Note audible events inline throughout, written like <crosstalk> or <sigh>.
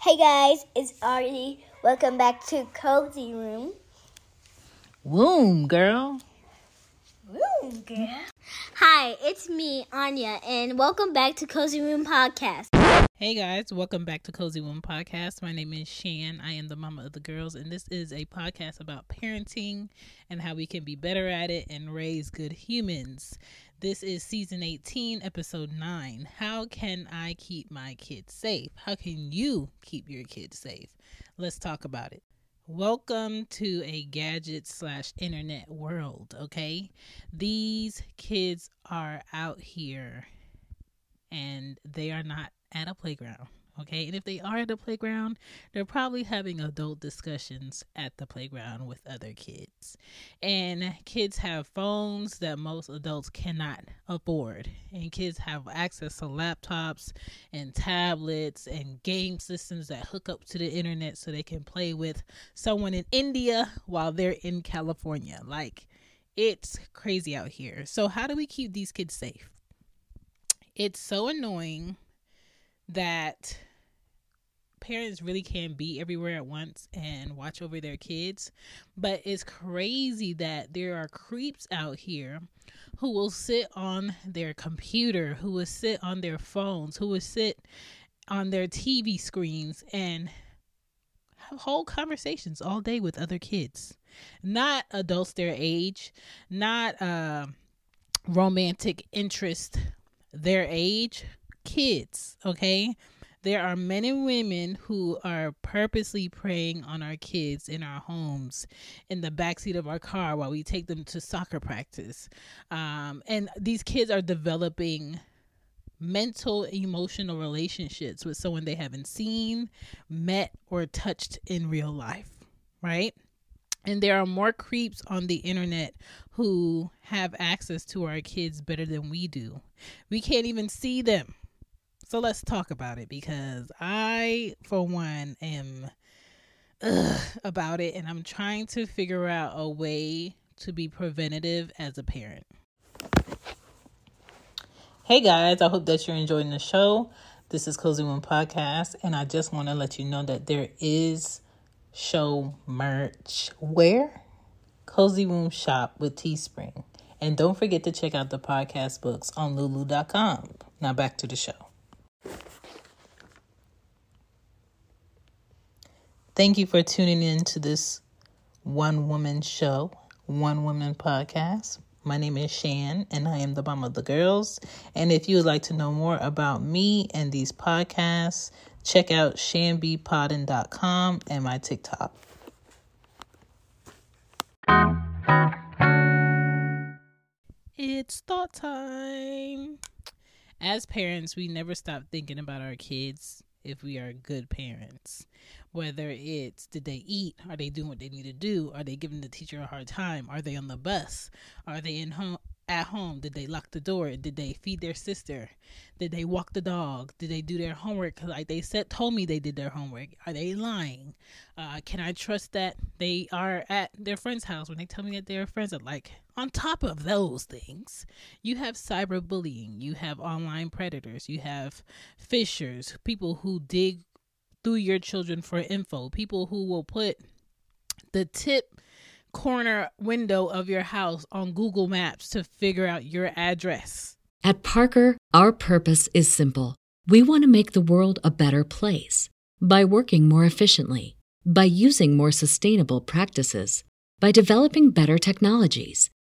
Hey guys, it's Artie. Welcome back to Cozy Room. Womb, girl. Room, girl. Hi, it's me, Anya, and welcome back to Cozy Room Podcast. Hey guys, welcome back to Cozy Womb Podcast. My name is Shan. I am the mama of the girls, and this is a podcast about parenting and how we can be better at it and raise good humans. This is season 18, episode 9. How can I keep my kids safe? How can you keep your kids safe? Let's talk about it. Welcome to a gadget slash internet world, okay? These kids are out here and they are not at a playground. Okay, and if they are at a playground, they're probably having adult discussions at the playground with other kids. And kids have phones that most adults cannot afford. And kids have access to laptops and tablets and game systems that hook up to the internet so they can play with someone in India while they're in California. Like, it's crazy out here. So, how do we keep these kids safe? It's so annoying that parents really can be everywhere at once and watch over their kids. But it's crazy that there are creeps out here who will sit on their computer, who will sit on their phones, who will sit on their TV screens and have whole conversations all day with other kids. Not adults their age, not uh, romantic interest their age, kids, okay? There are men and women who are purposely preying on our kids in our homes, in the backseat of our car while we take them to soccer practice. Um, and these kids are developing mental emotional relationships with someone they haven't seen, met, or touched in real life, right? And there are more creeps on the internet who have access to our kids better than we do. We can't even see them. So let's talk about it because I, for one, am about it and I'm trying to figure out a way to be preventative as a parent. Hey guys, I hope that you're enjoying the show. This is Cozy Womb Podcast, and I just want to let you know that there is show merch. Where? Cozy Womb Shop with Teespring. And don't forget to check out the podcast books on lulu.com. Now back to the show. Thank you for tuning in to this one woman show, one woman podcast. My name is Shan, and I am the mom of the girls. And if you would like to know more about me and these podcasts, check out shanbpodden.com and my TikTok. It's thought time. As parents, we never stop thinking about our kids if we are good parents. Whether it's did they eat? Are they doing what they need to do? Are they giving the teacher a hard time? Are they on the bus? Are they in home at home? Did they lock the door? Did they feed their sister? Did they walk the dog? Did they do their homework? Like they said, told me they did their homework. Are they lying? Uh, can I trust that they are at their friend's house when they tell me that they're friends? Are like on top of those things, you have cyberbullying, you have online predators, you have phishers, people who dig through your children for info, people who will put the tip corner window of your house on Google Maps to figure out your address. At Parker, our purpose is simple. We want to make the world a better place by working more efficiently, by using more sustainable practices, by developing better technologies.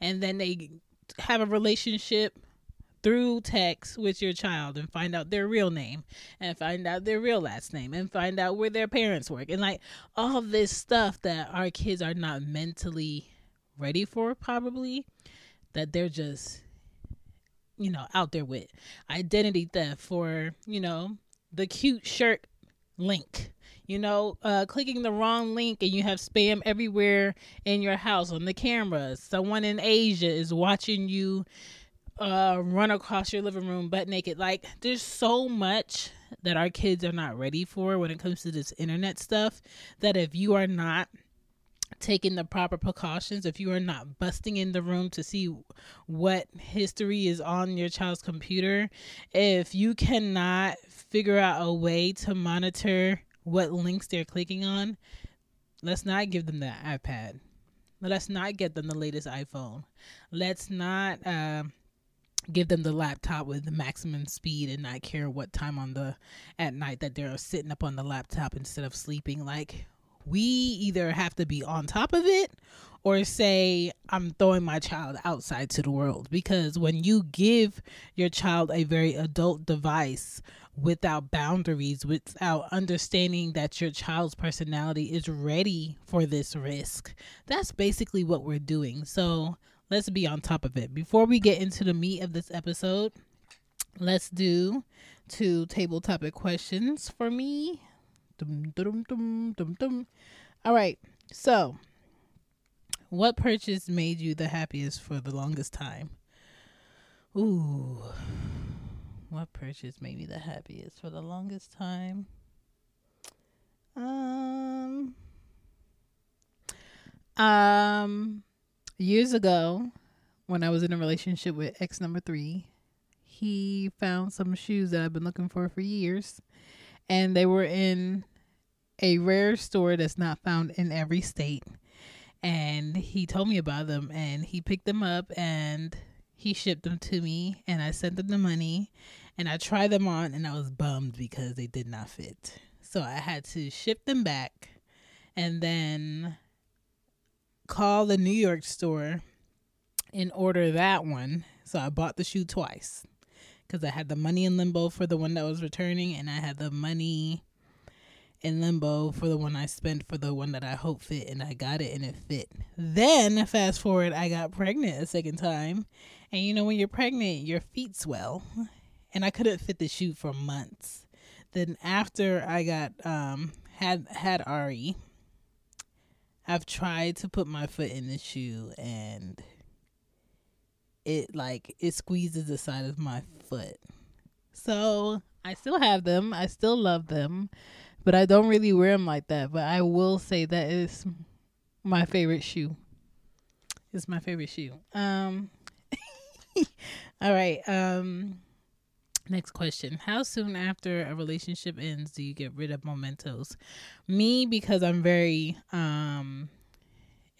And then they have a relationship through text with your child and find out their real name and find out their real last name and find out where their parents work. And like all this stuff that our kids are not mentally ready for probably that they're just you know out there with. Identity theft for you know the cute shirt link. You know uh clicking the wrong link and you have spam everywhere in your house on the cameras. Someone in asia is watching you uh run across your living room butt naked. Like there's so much that our kids are not ready for when it comes to this internet stuff that if you are not taking the proper precautions, if you are not busting in the room to see what history is on your child's computer, if you cannot figure out a way to monitor what links they're clicking on, let's not give them the iPad. Let's not get them the latest iPhone. Let's not uh, give them the laptop with the maximum speed and not care what time on the at night that they're sitting up on the laptop instead of sleeping. Like we either have to be on top of it or say I'm throwing my child outside to the world. Because when you give your child a very adult device without boundaries without understanding that your child's personality is ready for this risk that's basically what we're doing. So let's be on top of it. Before we get into the meat of this episode let's do two table topic questions for me Dum, dum, dum, dum, dum. All right. So, what purchase made you the happiest for the longest time? Ooh. What purchase made me the happiest for the longest time? Um um years ago when I was in a relationship with ex number 3, he found some shoes that I've been looking for for years and they were in a rare store that's not found in every state. And he told me about them and he picked them up and he shipped them to me and I sent them the money and I tried them on and I was bummed because they did not fit. So I had to ship them back and then call the New York store and order that one. So I bought the shoe twice because I had the money in limbo for the one that was returning and I had the money in limbo for the one I spent for the one that I hope fit and I got it and it fit. Then fast forward I got pregnant a second time. And you know when you're pregnant your feet swell. And I couldn't fit the shoe for months. Then after I got um had had Ari, I've tried to put my foot in the shoe and it like it squeezes the side of my foot. So I still have them. I still love them but I don't really wear them like that. But I will say that is my favorite shoe. It's my favorite shoe. Um, <laughs> all right. Um, next question: How soon after a relationship ends do you get rid of mementos? Me, because I'm very um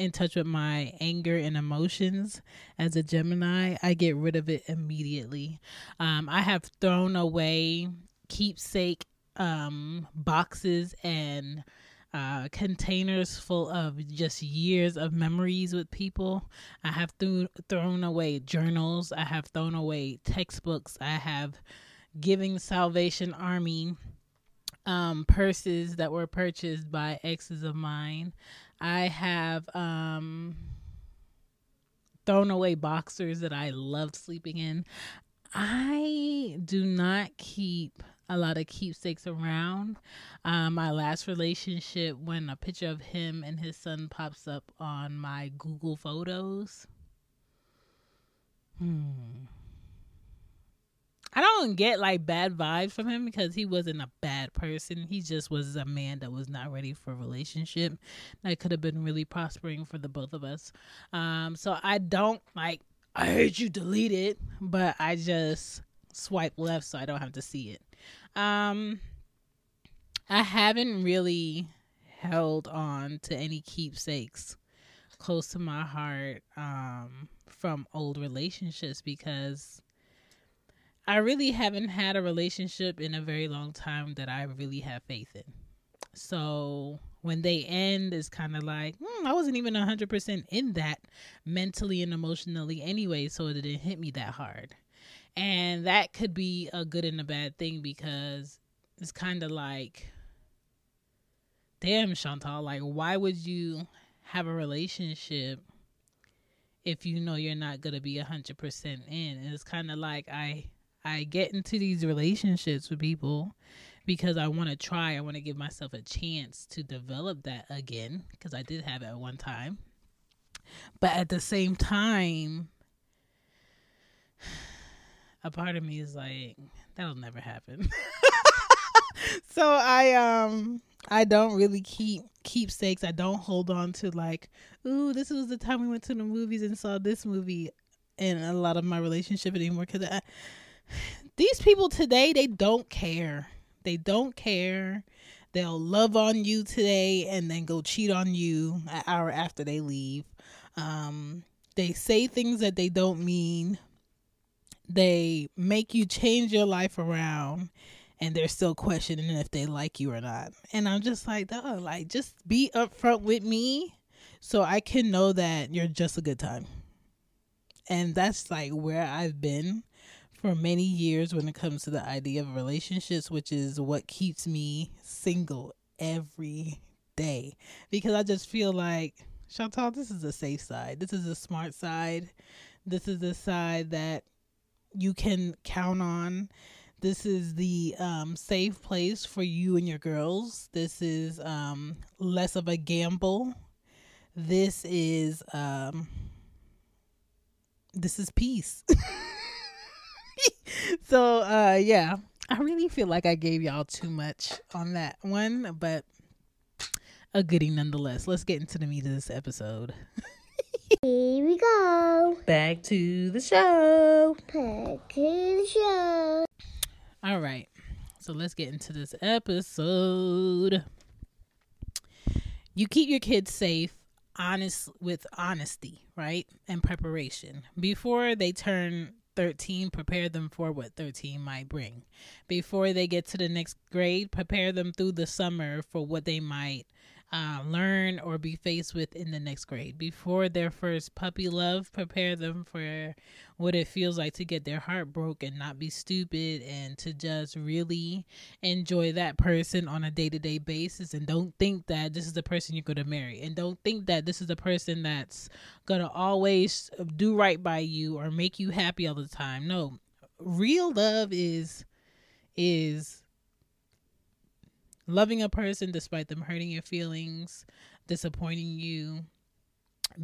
in touch with my anger and emotions as a Gemini, I get rid of it immediately. Um, I have thrown away keepsake um, boxes and uh, containers full of just years of memories with people. I have th- thrown away journals. I have thrown away textbooks. I have Giving Salvation Army um, purses that were purchased by exes of mine. I have um, thrown away boxers that I loved sleeping in. I do not keep a lot of keepsakes around. Um, my last relationship, when a picture of him and his son pops up on my Google Photos. Hmm. I don't get like bad vibes from him because he wasn't a bad person. He just was a man that was not ready for a relationship that could have been really prospering for the both of us. Um, so I don't like I heard you delete it, but I just swipe left so I don't have to see it. Um, I haven't really held on to any keepsakes close to my heart um, from old relationships because I really haven't had a relationship in a very long time that I really have faith in. So when they end, it's kind of like, hmm, I wasn't even 100% in that mentally and emotionally anyway, so it didn't hit me that hard. And that could be a good and a bad thing because it's kind of like, damn, Chantal, like, why would you have a relationship if you know you're not going to be 100% in? And it's kind of like, I. I get into these relationships with people because I want to try. I want to give myself a chance to develop that again because I did have it at one time. But at the same time, a part of me is like, that'll never happen. <laughs> so I um I don't really keep keepsakes. I don't hold on to like, ooh, this was the time we went to the movies and saw this movie in a lot of my relationship anymore because <sighs> these people today they don't care. They don't care. They'll love on you today and then go cheat on you an hour after they leave. Um, they say things that they don't mean. They make you change your life around and they're still questioning if they like you or not. And I'm just like, oh, like just be upfront with me so I can know that you're just a good time. And that's like where I've been for many years when it comes to the idea of relationships, which is what keeps me single every day. Because I just feel like, Chantal, this is a safe side. This is a smart side. This is the side that you can count on. This is the um, safe place for you and your girls. This is um, less of a gamble. This is um, this is peace. <laughs> so uh yeah, I really feel like I gave y'all too much on that one, but a goodie nonetheless. Let's get into the meat of this episode. <laughs> Here we go. Back to the show. Back to the show. All right. So let's get into this episode. You keep your kids safe honest with honesty, right? And preparation. Before they turn 13, prepare them for what 13 might bring. Before they get to the next grade, prepare them through the summer for what they might uh, learn or be faced with in the next grade. Before their first puppy love, prepare them for what it feels like to get their heart broken, not be stupid, and to just really enjoy that person on a day to day basis. And don't think that this is the person you're going to marry. And don't think that this is the person that's going to always do right by you or make you happy all the time. No, real love is is loving a person despite them hurting your feelings, disappointing you,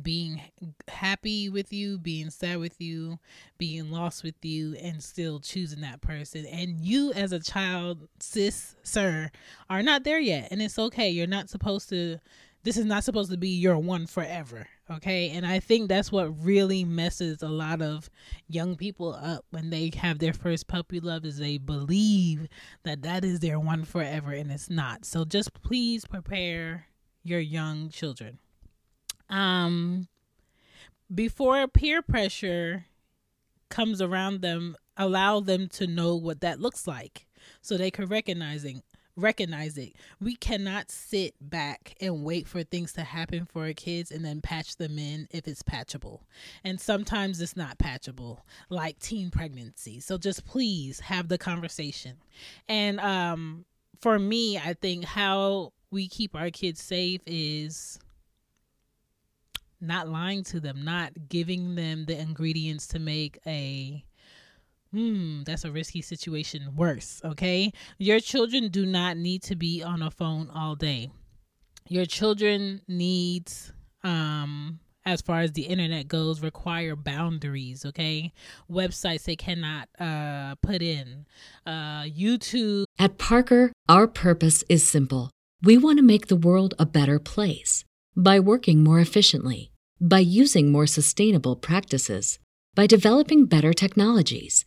being happy with you, being sad with you, being lost with you, and still choosing that person. And you, as a child, sis, sir, are not there yet. And it's okay. You're not supposed to this is not supposed to be your one forever okay? And i think that's what really messes a lot of young people up when they have their first puppy love is they believe that that is their one forever and it's not. So just please prepare your young children. Um before peer pressure comes around them allow them to know what that looks like so they can recognizing recognize it. We cannot sit back and wait for things to happen for our kids and then patch them in if it's patchable. And sometimes it's not patchable, like teen pregnancy. So just please have the conversation. And um for me, I think how we keep our kids safe is not lying to them, not giving them the ingredients to make a Hmm, that's a risky situation. Worse, okay? Your children do not need to be on a phone all day. Your children needs um as far as the internet goes require boundaries okay websites they cannot uh put in uh youtube at parker our purpose is simple we want to make the world a better place by working more efficiently by using more sustainable practices By developing better technologies,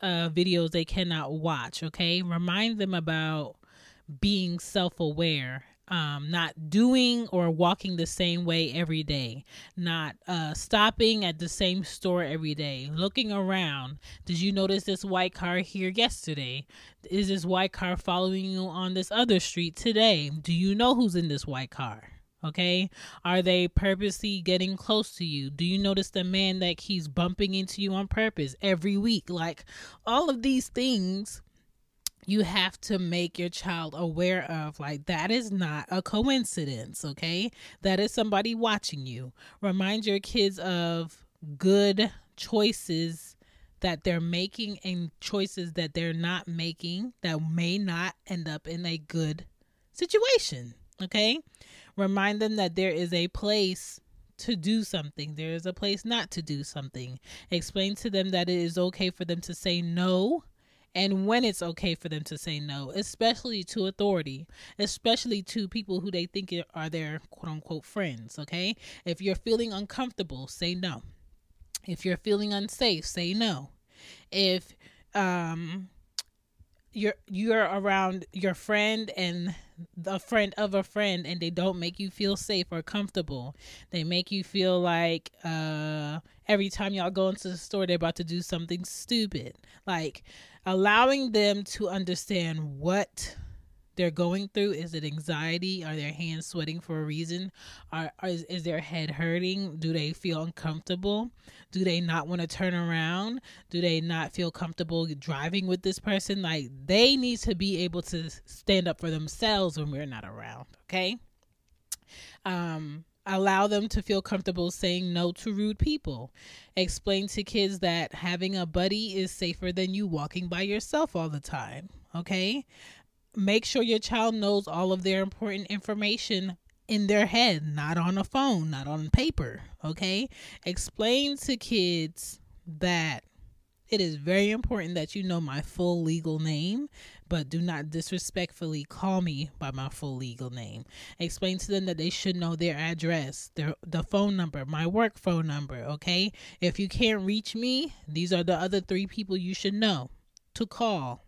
uh, videos they cannot watch. Okay, remind them about being self-aware um, not doing or walking the same way every day, not uh, stopping at the same store every day, looking around. Did you notice this white car here yesterday? Is this white car following you on this other street today? Do you know who's in this white car? Okay. Are they purposely getting close to you? Do you notice the man that keeps bumping into you on purpose every week? Like all of these things you have to make your child aware of like that is not a coincidence, okay? That is somebody watching you. Remind your kids of good choices that they're making and choices that they're not making that may not end up in a good situation, okay? Remind them that there is a place to do something, there is a place not to do something. Explain to them that it is okay for them to say no and when it's okay for them to say no, especially to authority, especially to people who they think are their quote unquote friends. Okay. If you're feeling uncomfortable, say no. If you're feeling unsafe, say no. If, um, you're you're around your friend and the friend of a friend and they don't make you feel safe or comfortable. They make you feel like uh every time y'all go into the store they're about to do something stupid. Like allowing them to understand what they're going through? Is it anxiety? Are their hands sweating for a reason? Are, are is, is their head hurting? Do they feel uncomfortable? Do they not want to turn around? Do they not feel comfortable driving with this person? Like they need to be able to stand up for themselves when we're not around okay? Um allow them to feel comfortable saying no to rude people. Explain to kids that having a buddy is safer than you walking by yourself all the time. Okay? Make sure your child knows all of their important information in their head, not on a phone, not on paper. Okay? Explain to kids that it is very important that you know my full legal name, but do not disrespectfully call me by my full legal name. Explain to them that they should know their address, their the phone number, my work phone number, okay? If you can't reach me, these are the other 3 people you should know to call.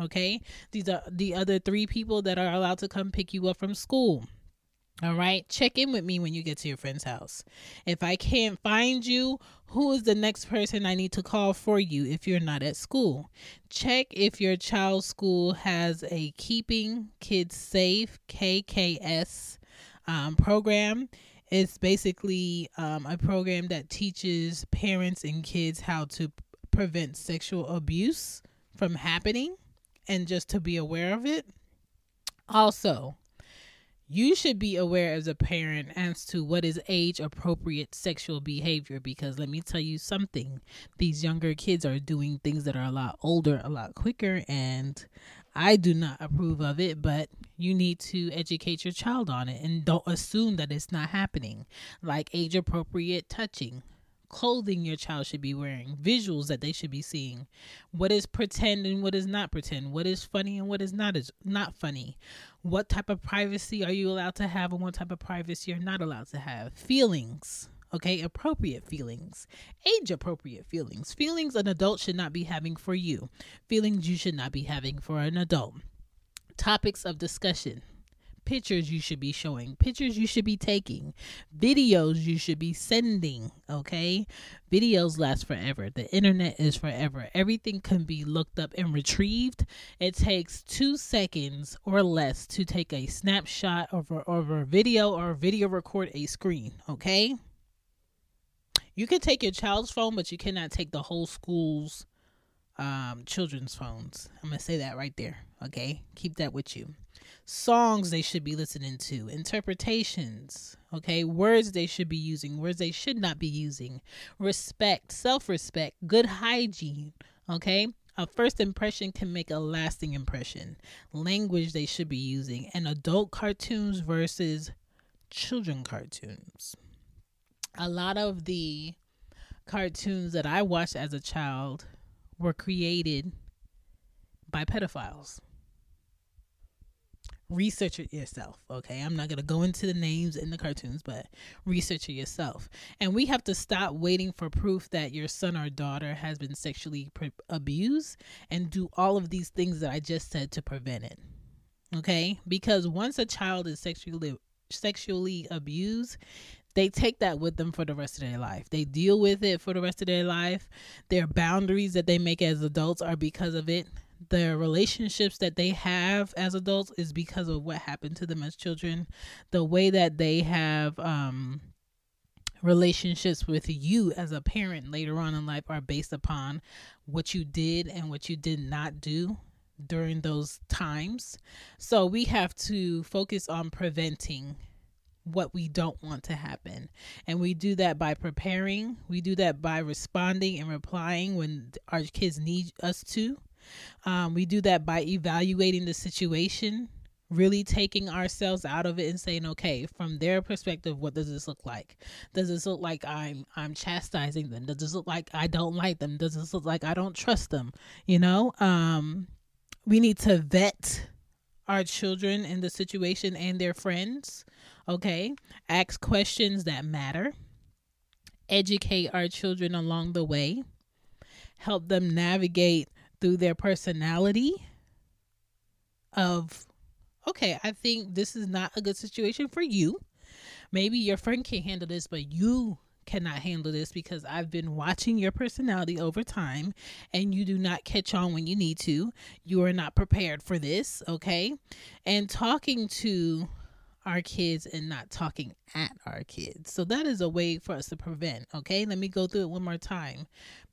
Okay? These are the other three people that are allowed to come pick you up from school. All right, check in with me when you get to your friend's house. If I can't find you, who is the next person I need to call for you if you're not at school? Check if your child's school has a Keeping Kids Safe KKS um, program. It's basically um, a program that teaches parents and kids how to prevent sexual abuse from happening and just to be aware of it. Also, you should be aware as a parent as to what is age appropriate sexual behavior because let me tell you something these younger kids are doing things that are a lot older a lot quicker and i do not approve of it but you need to educate your child on it and don't assume that it's not happening like age appropriate touching clothing your child should be wearing, visuals that they should be seeing, what is pretend and what is not pretend, what is funny and what is not is not funny, what type of privacy are you allowed to have and what type of privacy you're not allowed to have, feelings. Okay, appropriate feelings, age appropriate feelings, feelings an adult should not be having for you, feelings you should not be having for an adult. Topics of discussion pictures you should be showing, pictures you should be taking, videos you should be sending. Okay, videos last forever. The internet is forever. Everything can be looked up and retrieved. It takes two seconds or less to take a snapshot of a, of a video or video record a screen. Okay. You can take your child's phone, but you cannot take the whole school's um, children's phones. I'm going to say that right there. Okay. Keep that with you songs they should be listening to, interpretations, okay, words they should be using, words they should not be using, respect, self respect, good hygiene, okay. A first impression can make a lasting impression. Language they should be using, and adult cartoons versus children cartoons. A lot of the cartoons that I watched as a child were created by pedophiles research it yourself okay i'm not going to go into the names in the cartoons but research it yourself and we have to stop waiting for proof that your son or daughter has been sexually pre- abused and do all of these things that i just said to prevent it okay because once a child is sexually sexually abused they take that with them for the rest of their life. They deal with it for the rest of their life. Their boundaries that they make as adults are because of it the relationships that they have as adults is because of what happened to them as children the way that they have um relationships with you as a parent later on in life are based upon what you did and what you did not do during those times so we have to focus on preventing what we don't want to happen. And we do that by preparing, we do that by responding and replying when our kids need us to. Um, we do that by evaluating the situation, really taking ourselves out of it and saying, okay, from their perspective, what does this look like? Does this look like I'm I'm chastising them? Does this look like I don't like them? Does this look like I don't trust them? You know, um, we need to vet our children in the situation and their friends. Okay, ask questions that matter. Educate our children along the way. Help them navigate through their personality of okay i think this is not a good situation for you maybe your friend can handle this but you cannot handle this because I've been watching your personality over time and you do not catch on when you need to. You are not prepared for this, okay? And talking to our kids and not talking at our kids. So that is a way for us to prevent, okay? Let me go through it one more time.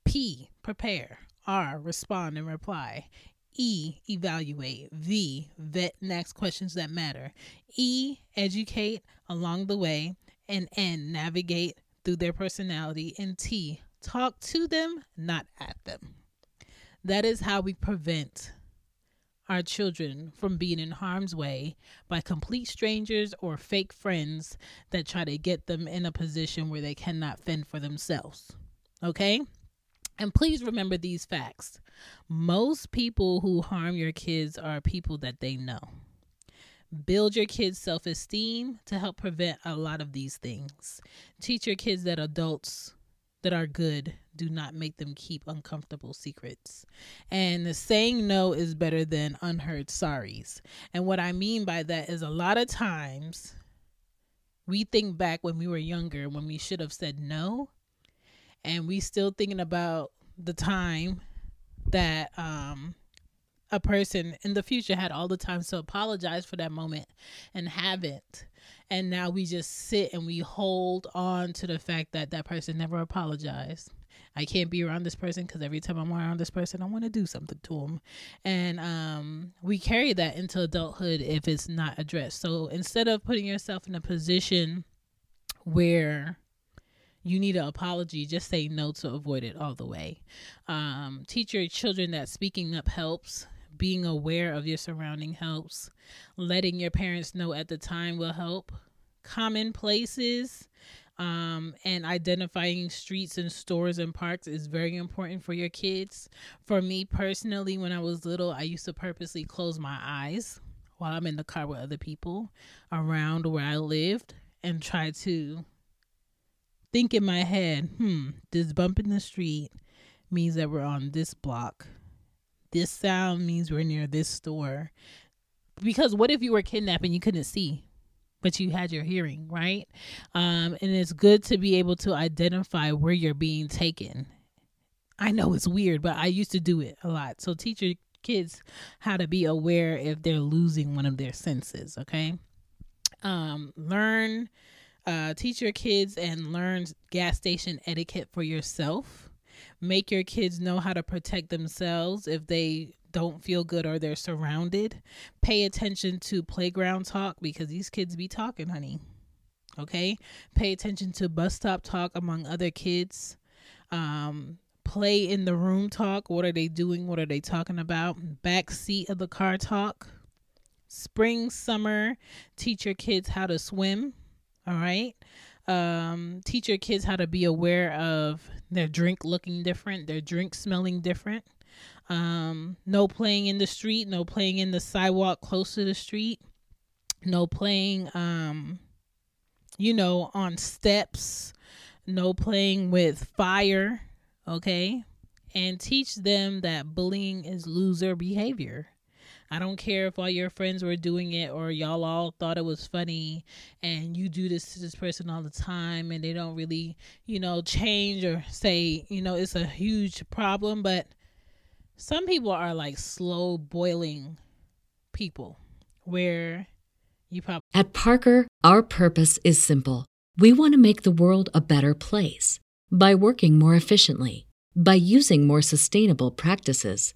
P, prepare. R, respond and reply. E, evaluate. V, vet next questions that matter. E, educate along the way. And N, navigate through their personality. And T, talk to them, not at them. That is how we prevent our children from being in harm's way by complete strangers or fake friends that try to get them in a position where they cannot fend for themselves. Okay? And please remember these facts. Most people who harm your kids are people that they know. Build your kids' self esteem to help prevent a lot of these things. Teach your kids that adults that are good do not make them keep uncomfortable secrets. And saying no is better than unheard sorries. And what I mean by that is a lot of times we think back when we were younger when we should have said no and we still thinking about the time that um a person in the future had all the time to apologize for that moment and haven't. And now we just sit and we hold on to the fact that that person never apologized. I can't be around this person because every time i'm around this person i want to do something to them and um, we carry that into adulthood if it's not addressed. So instead of putting yourself in a position where you need an apology, just say no to avoid it all the way. Um, teach your children that speaking up helps. Being aware of your surrounding helps. Letting your parents know at the time will help. Common places um, and identifying streets and stores and parks is very important for your kids. For me personally, when I was little, I used to purposely close my eyes while I'm in the car with other people around where I lived and try to think in my head, hmm, this bump in the street means that we're on this block. This sound means we're near this store. Because what if you were kidnapped and you couldn't see? but you had your hearing, right? Um, and it's good to be able to identify where you're being taken. I know it's weird, but I used to do it a lot. So teach your kids how to be aware if they're losing one of their senses, okay? Um, learn, uh, teach your kids and learn gas station etiquette for yourself make your kids know how to protect themselves if they don't feel good or they're surrounded. Pay attention to playground talk because these kids be talking, honey. Okay? Pay attention to bus stop talk among other kids. Um, play in the room talk. What are they doing? What are they talking about? Back seat of the car talk. Spring, summer, teach your kids how to swim. All right um, teach your kids how to be aware of their drink looking different, their drink smelling different. Um, no playing in the street, no playing in the sidewalk close to the street, no playing, um, you know, on steps, no playing with fire, okay? And teach them that bullying is loser behavior. I don't care if all your friends were doing it or y'all all thought it was funny and you do this to this person all the time and they don't really, you know, change or say, you know, it's a huge problem. But some people are like slow boiling people where you probably. At Parker, our purpose is simple. We want to make the world a better place by working more efficiently, by using more sustainable practices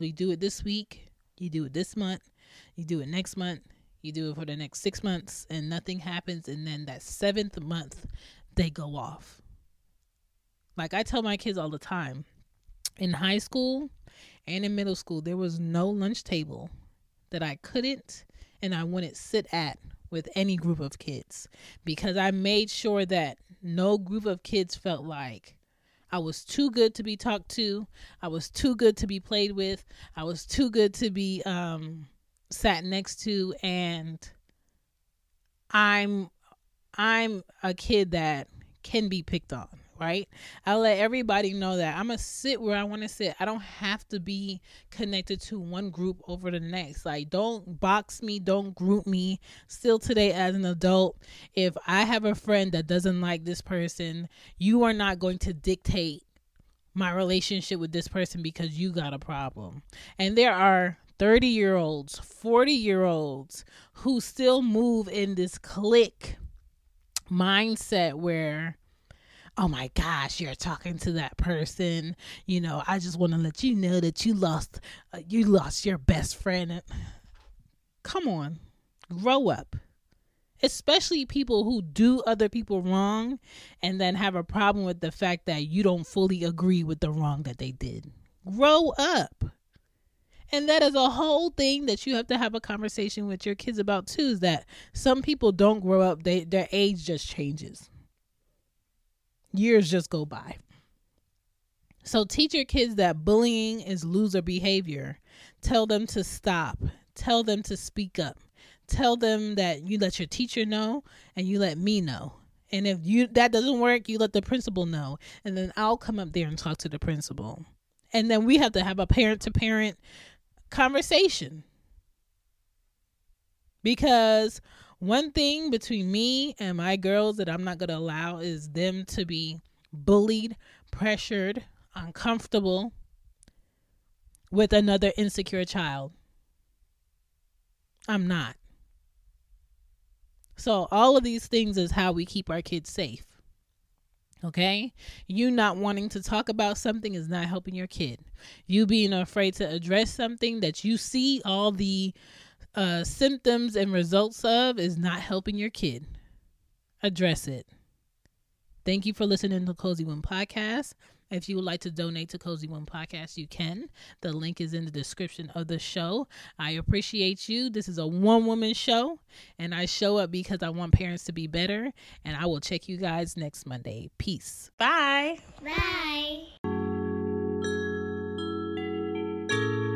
We do it this week, you do it this month, you do it next month, you do it for the next six months, and nothing happens. And then that seventh month, they go off. Like I tell my kids all the time in high school and in middle school, there was no lunch table that I couldn't and I wouldn't sit at with any group of kids because I made sure that no group of kids felt like I was too good to be talked to. I was too good to be played with. I was too good to be um, sat next to and I'm I'm a kid that can be picked on right? I let everybody know that I'm gonna sit where I want to sit. I don't have to be connected to one group over the next. Like, don't box me, don't group me. Still today, as an adult, if I have a friend that doesn't like this person, you are not going to dictate my relationship with this person because you got a problem. And there are 30 year olds, 40 year olds who still move in this clique mindset where oh my gosh, you're talking to that person. You know, I just want to let you know that you lost, uh, you lost your best friend. Come on, grow up. Especially people who do other people wrong and then have a problem with the fact that you don't fully agree with the wrong that they did. Grow up. And that is a whole thing that you have to have a conversation with your kids about too. Is that some people don't grow up; they their age just changes years just go by. So teach your kids that bullying is loser behavior. Tell them to stop. Tell them to speak up. tell them that you let your teacher know and you let me know. And if you that doesn't work, you let the principal know. And then I'll come up there and talk to the principal. And then we have to have a parent to parent conversation. Because one thing between me and my girls that I'm not going to allow is them to be bullied, pressured, uncomfortable with another insecure child. I'm not. So, all of these things is how we keep our kids safe. Okay? You not wanting to talk about something is not helping your kid. You being afraid to address something that you see all the uh, symptoms and results of is not helping your kid. Address it. Thank you for listening to Cozy Womb Podcast. If you would like to donate to Cozy Womb Podcast, you can. The link is in the description of the show. I appreciate you. This is a one woman show, and I show up because I want parents to be better. And I will check you guys next Monday. Peace. Bye. Bye.